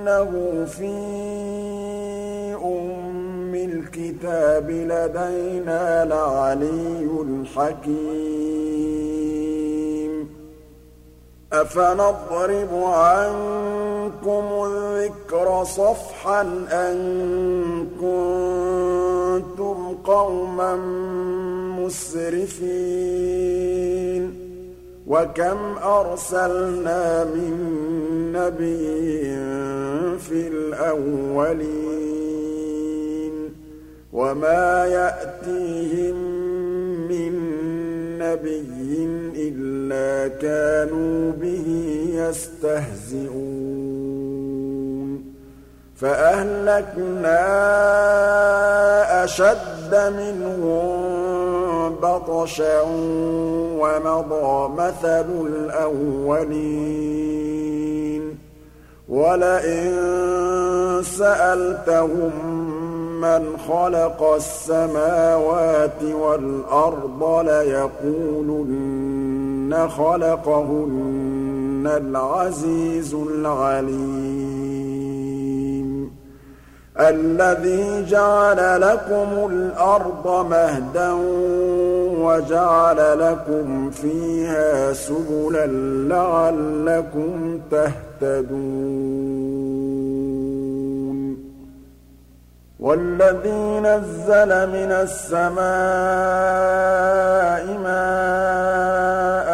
وإنه في أم الكتاب لدينا لعلي حكيم أفنضرب عنكم الذكر صفحا أن كنتم قوما مسرفين. وكم أرسلنا من نبي في الأولين وما يأتيهم من نبي إلا كانوا به يستهزئون فأهلكنا أشد منهم بطشا ومضى مثل الأولين. ولئن سألتهم من خلق السماوات والأرض ليقولن خلقهن العزيز العليم. الذي جعل لكم الأرض مهدا وجعل لكم فيها سبلا لعلكم تهتدون. والذي نزل من السماء ماء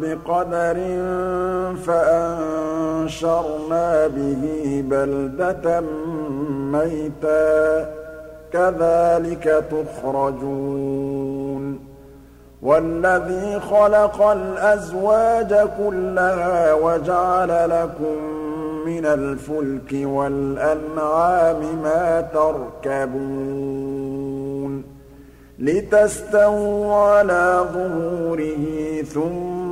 بقدر فأنشرنا به بلدة ميتا. كذلك تخرجون. والذي خلق الأزواج كلها وجعل لكم من الفلك والأنعام ما تركبون لتستووا على ظهوره ثم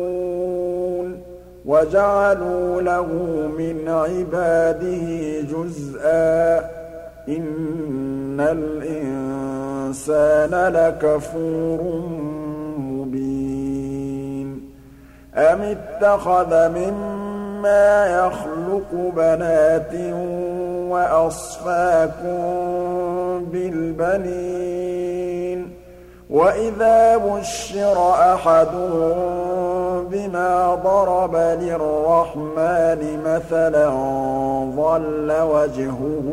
وَجَعَلُوا لَهُ مِنْ عِبَادِهِ جُزْءًا ۚ. إِنَّ الْإِنسَانَ لَكَفُورٌ مُّبِينٌ. أَمِ اتَّخَذَ مِمَّا يَخْلُقُ بَنَاتٍ وَأَصْفَاكُم بِالْبَنِينَ؟ وَإِذَا بُشِّرَ أَحَدُهُم بِمَا ضَرَبَ لِلرَّحْمَٰنِ مَثَلًا ظَلَّ وَجْهُهُ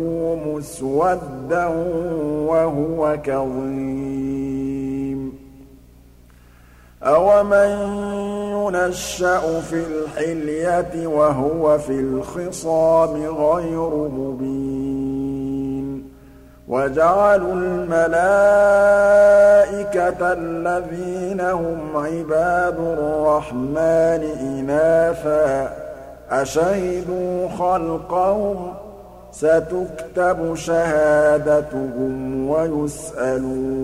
مُسْوَدًّا وَهُوَ كَظِيمٌ. أَوَمَن يُنَشَّأُ فِي الْحِلْيَةِ وَهُوَ فِي الْخِصَامِ غَيْرُ مُبِينٍ وَجَعَلُوا الْمَلَائِكَةَ الَّذِينَ هُمْ عِبَادُ الرَّحْمَٰنِ إِنَاثًا ۚ أَشَهِدُوا خَلْقَهُمْ ۚ سَتُكْتَبُ شَهَادَتُهُمْ وَيُسْأَلُونَ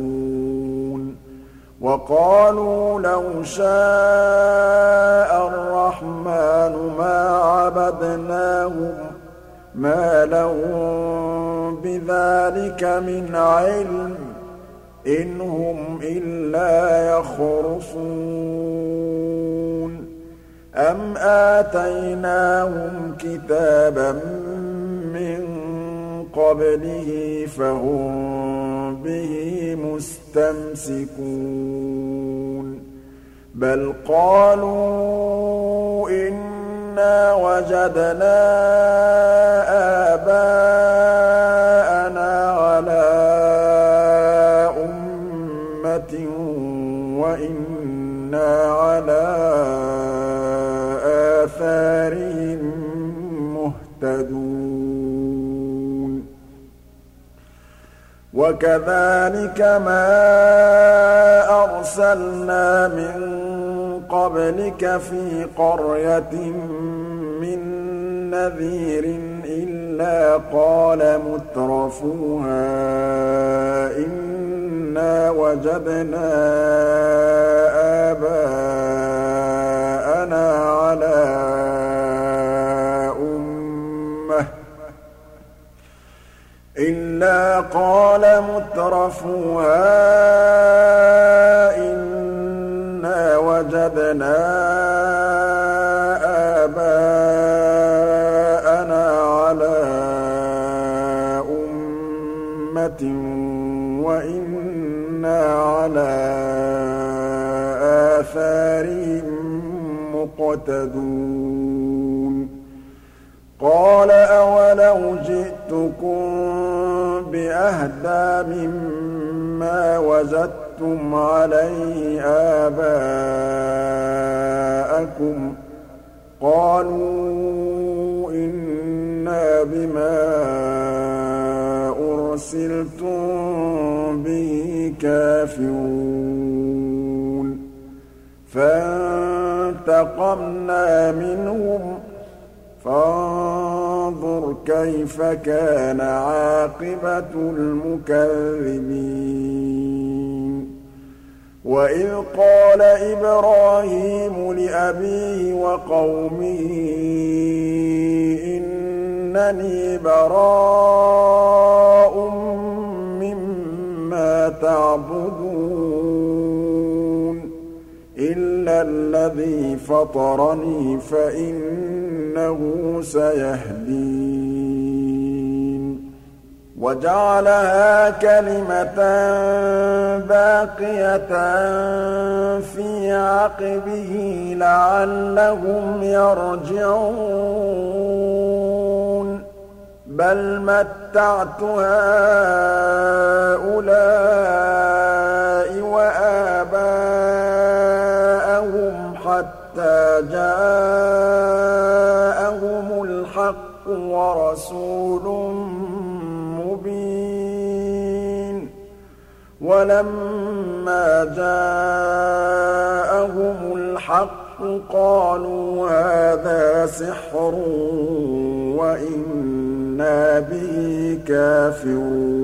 وَقَالُوا لَوْ شَاءَ الرَّحْمَٰنُ مَا عَبَدْنَاهُم ۗ مَّا لَهُم بِذَٰلِكَ مِنْ عِلْمٍ ۖ إِنْ هُمْ إِلَّا يَخْرُصُونَ. أَمْ آتَيْنَاهُمْ كِتَابًا مِّن قَبْلِهِ فَهُم بِهِ مُسْتَمْسِكُونَ. بَلْ قَالُوا إِنَّا وَجَدْنَا آبَاءَنَا وَإِنَّا عَلَىٰ آثَارِهِم مُّهْتَدُونَ وَكَذَٰلِكَ مَا أَرْسَلْنَا مِن قَبْلِكَ فِي قَرْيَةٍ مِّن نَّذِيرٍ إِلَّا قَالَ مُتْرَفُوهَا إِنَّا وَجَدْنَا آبَاءَنَا عَلَىٰ أُمَّةٍ إِلَّا قَالَ مُتْرَفُوهَا إِنَّا وَجَدْنَا مُّقْتَدُونَ قَالَ أَوَلَوْ جِئْتُكُم بِأَهْدَىٰ مِمَّا وَجَدتُّمْ عَلَيْهِ آبَاءَكُمْ ۖ قَالُوا إِنَّا بِمَا أُرْسِلْتُم بِهِ كَافِرُونَ فَانتَقَمْنَا مِنْهُمْ ۖ. فَانظُرْ كَيْفَ كَانَ عَاقِبَةُ الْمُكَذِّبِينَ. وَإِذْ قَالَ إِبْرَاهِيمُ لِأَبِيهِ وَقَوْمِهِ إِنَّنِي بَرَاءٌ مِّمَّا تَعْبُدُونَ. إِلَّا الَّذِي فَطَرَنِي فَإِنَّهُ سَيَهْدِينِ وَجَعَلَهَا كَلِمَةً بَاقِيَةً فِي عَقِبِهِ لَعَلَّهُمْ يَرْجِعُونَ بَلْ مَتَّعْتُ هَٰؤُلَاءِ حَتَّىٰ جَاءَهُمُ الْحَقُّ وَرَسُولٌ مُّبِينٌ وَلَمَّا جَاءَهُمُ الْحَقُّ قَالُوا هَٰذَا سِحْرٌ وَإِنَّا بِهِ كَافِرُونَ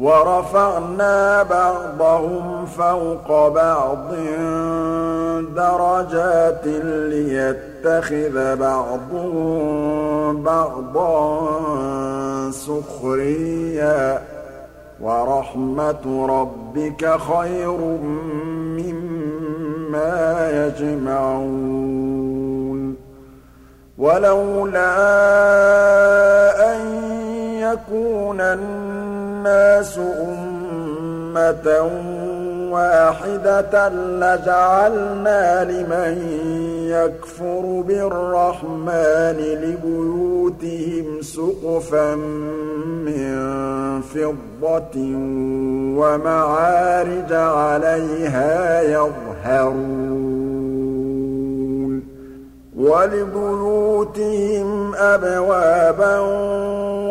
وَرَفَعْنَا بَعْضَهُمْ فَوْقَ بَعْضٍ دَرَجَاتٍ لِّيَتَّخِذَ بَعْضُهُم بَعْضًا سُخْرِيًّا ۗ. وَرَحْمَةُ رَبِّكَ خَيْرٌ مِّمَّا يَجْمَعُونَ. وَلَوْلَا أَن يَكُونَ النَّاسُ أُمَّةً وَاحِدَةً لَّجَعَلْنَا لِمَن يَكْفُرُ بِالرَّحْمَٰنِ لِبُيُوتِهِمْ سُقُفًا مِّن فِضَّةٍ وَمَعَارِجَ عَلَيْهَا يَظْهَرُونَ وَلِبُيُوتِهِمْ أَبْوَابًا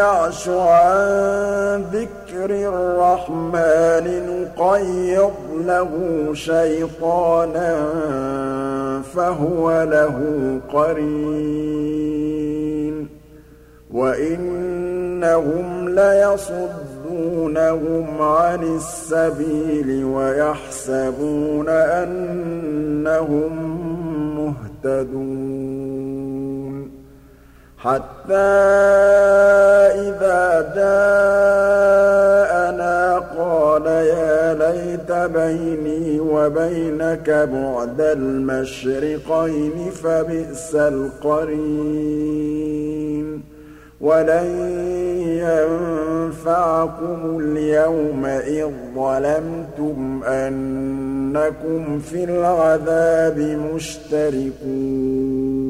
يعش عن ذكر الرحمن نقيض له شيطانا فهو له قرين. وإنهم ليصدونهم عن السبيل ويحسبون أنهم مهتدون. حتى إذا جاءنا قال يا ليت بيني وبينك بعد المشرقين فبئس القرين ولن ينفعكم اليوم إذ ظلمتم أنكم في العذاب مشتركون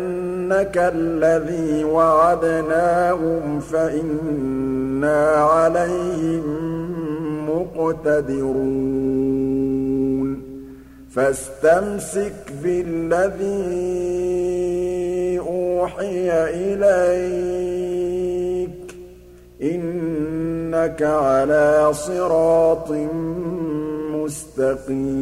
نرينك الذي وعدناهم فإنا عليهم مقتدرون. فاستمسك بالذي أوحي إليك. إنك على صراط مستقيم.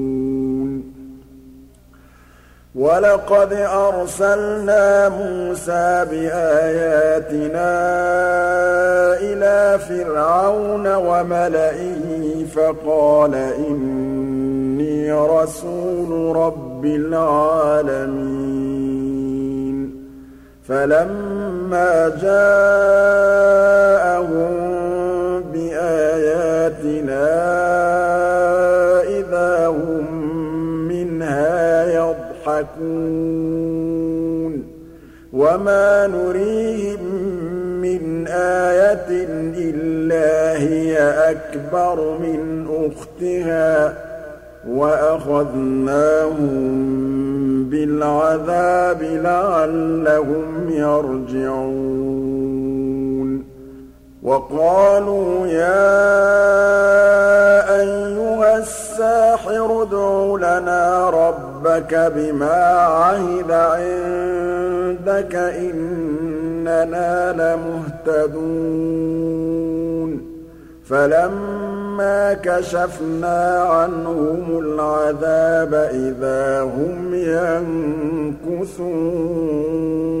ولقد أرسلنا موسى بآياتنا إلى فرعون وملئه فقال إني رسول رب العالمين. فلما جاءهم بآياتنا يضحكون وما نريهم من آية إلا هي أكبر من أختها وأخذناهم بالعذاب لعلهم يرجعون وقالوا يا أيها الساحر ادع لنا ربك بما عهد عندك إننا لمهتدون. فلما كشفنا عنهم العذاب إذا هم ينكثون.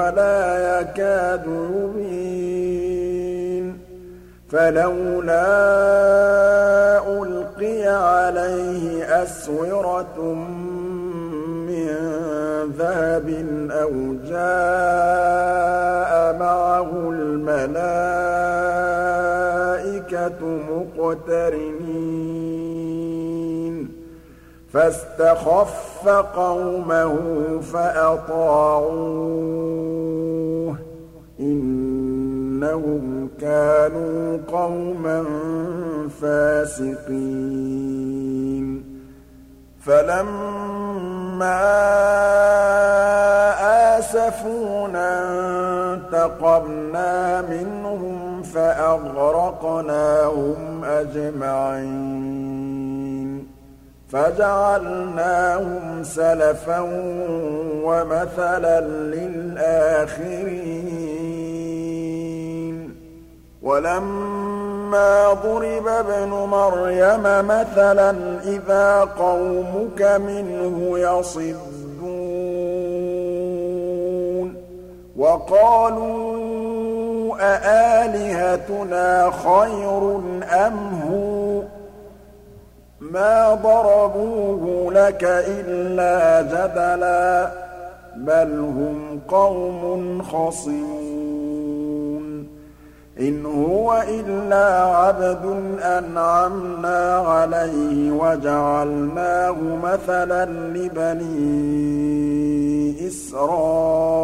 ولا يكاد يبين. فلولا ألقي عليه أسورة من ذهب أو جاء معه الملائكة مقترنين. فاستخف قومه فأطاعوه. إنهم كانوا قوما فاسقين. فلما آسفونا فَانتَقَمْنَا مِنْهُمْ فَأَغْرَقْنَاهُمْ أَجْمَعِينَ. فَجَعَلْنَاهُمْ سَلَفًا وَمَثَلًا لِّلْآخِرِينَ. وَلَمَّا ضُرِبَ ابْنُ مَرْيَمَ مَثَلًا إِذَا قَوْمُكَ مِنْهُ يَصِدُّونَ. وَقَالُوا أَآلِهَتُنَا خَيْرٌ أَمْ هُوَ ۚ؟ مَا ضَرَبُوهُ لَكَ إِلَّا جَدَلًا ۚ بَلْ هُمْ قَوْمٌ خَصِمُونَ إِنْ هُوَ إِلَّا عَبْدٌ أَنْعَمْنَا عَلَيْهِ وَجَعَلْنَاهُ مَثَلًا لِّبَنِي إِسْرَائِيلَ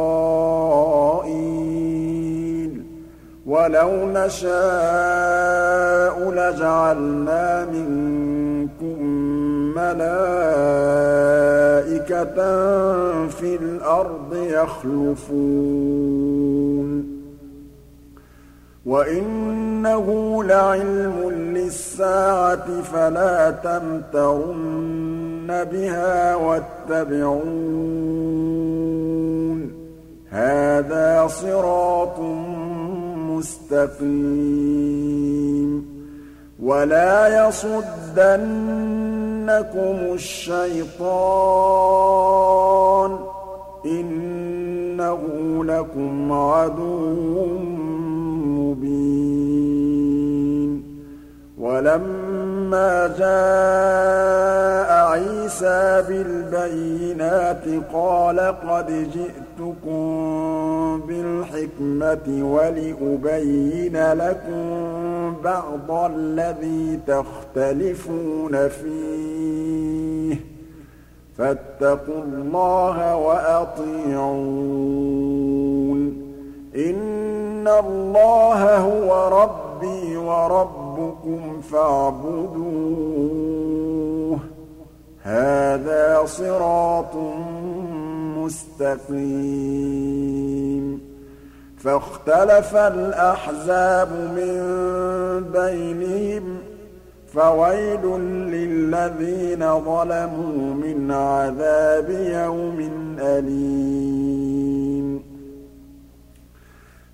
وَلَوْ نَشَاءُ لَجَعَلْنَا مِنكُم مَّلَائِكَةً فِي الْأَرْضِ يَخْلُفُونَ. وَإِنَّهُ لَعِلْمٌ لِّلسَّاعَةِ فَلَا تَمْتَرُنَّ بِهَا وَاتَّبِعُونِ ۚ. هَٰذَا صِرَاطٌ مُّسْتَقِيمٌ. وَلَا يَصُدَّنَّكُمُ الشَّيْطَانُ ۖ إِنَّهُ لَكُمْ عَدُوٌّ مُّبِينٌ. وَلَمَّا جَاءَ عِيسَىٰ بِالْبَيِّنَاتِ قَالَ قَدْ جِئْتُكُم بِالْحِكْمَةِ وَلِأُبَيِّنَ لَكُم بَعْضَ الَّذِي تَخْتَلِفُونَ فِيهِ ۖ فَاتَّقُوا اللَّهَ وَأَطِيعُونِ إِنَّ اللَّهَ هُوَ رَبِّي وَرَبُّكُمْ فَاعْبُدُوهُ ۚ هَٰذَا صِرَاطٌ مُّسْتَقِيمٌ. فَاخْتَلَفَ الْأَحْزَابُ مِن بَيْنِهِمْ ۖ فَوَيْلٌ لِّلَّذِينَ ظَلَمُوا مِنْ عَذَابِ يَوْمٍ أَلِيمٍ.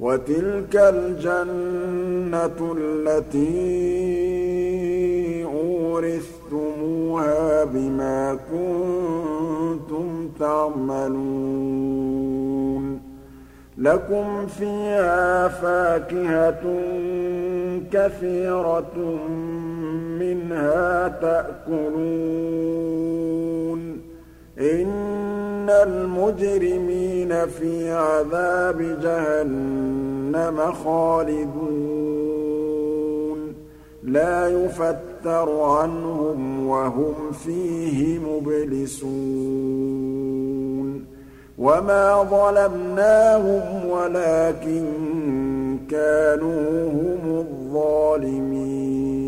وَتِلْكَ الْجَنَّةُ الَّتِي أُورِثْتُمُوهَا بِمَا كُنتُمْ تَعْمَلُونَ. لَكُمْ فِيهَا فَاكِهَةٌ كَثِيرَةٌ مِّنْهَا تَأْكُلُونَ. إِنَّ الْمُجْرِمِينَ فِي عَذَابِ جَهَنَّمَ خَالِدُونَ. لَا يُفَتَّرُ عَنْهُمْ وَهُمْ فِيهِ مُبْلِسُونَ. وَمَا ظَلَمْنَاهُمْ وَلَٰكِن كَانُوا هُمُ الظَّالِمِينَ.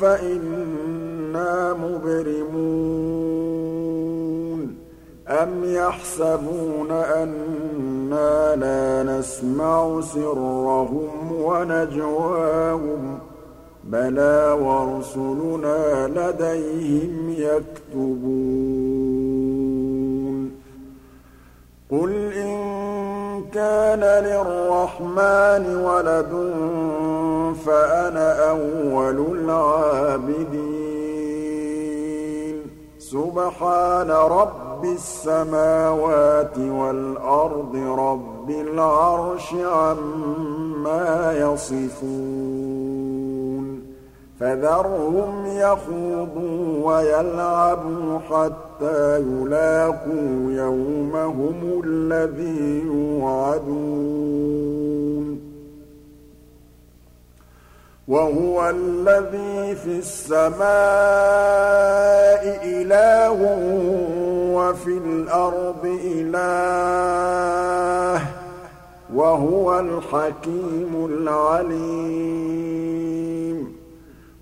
فَإِنَّا مُبْرِمُونَ. أَمْ يَحْسَبُونَ أَنَّا لَا نَسْمَعُ سِرَّهُمْ وَنَجْوَاهُم ۚ؟ بَلَىٰ وَرُسُلُنَا لَدَيْهِمْ يَكْتُبُونَ. قُلْ إِن كَانَ لِلرَّحْمَٰنِ وَلَدٌ فَأَنَا أَوَّلُ الْعَابِدِينَ. سُبْحَانَ رَبِّ السَّمَاوَاتِ وَالْأَرْضِ رَبِّ الْعَرْشِ عَمَّا يَصِفُونَ. فَذَرْهُمْ يَخُوضُوا وَيَلْعَبُوا حَتَّىٰ يُلَاقُوا يَوْمَهُمُ الَّذِي يُوعَدُونَ. وَهُوَ الَّذِي فِي السَّمَاءِ إِلَٰهٌ وَفِي الْأَرْضِ إِلَٰهٌ ۚ وَهُوَ الْحَكِيمُ الْعَلِيمُ.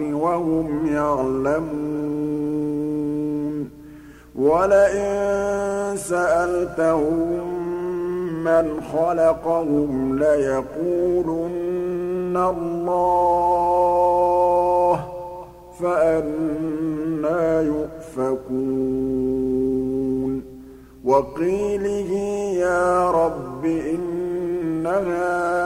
وَهُمْ يَعْلَمُونَ وَلَئِن سَأَلْتَهُم مَّنْ خَلَقَهُمْ لَيَقُولُنَّ اللَّهُ ۖ فَأَنَّىٰ يُؤْفَكُونَ وَقِيلِهِ يَا رَبِّ إِنَّ هَٰؤُلَاءِ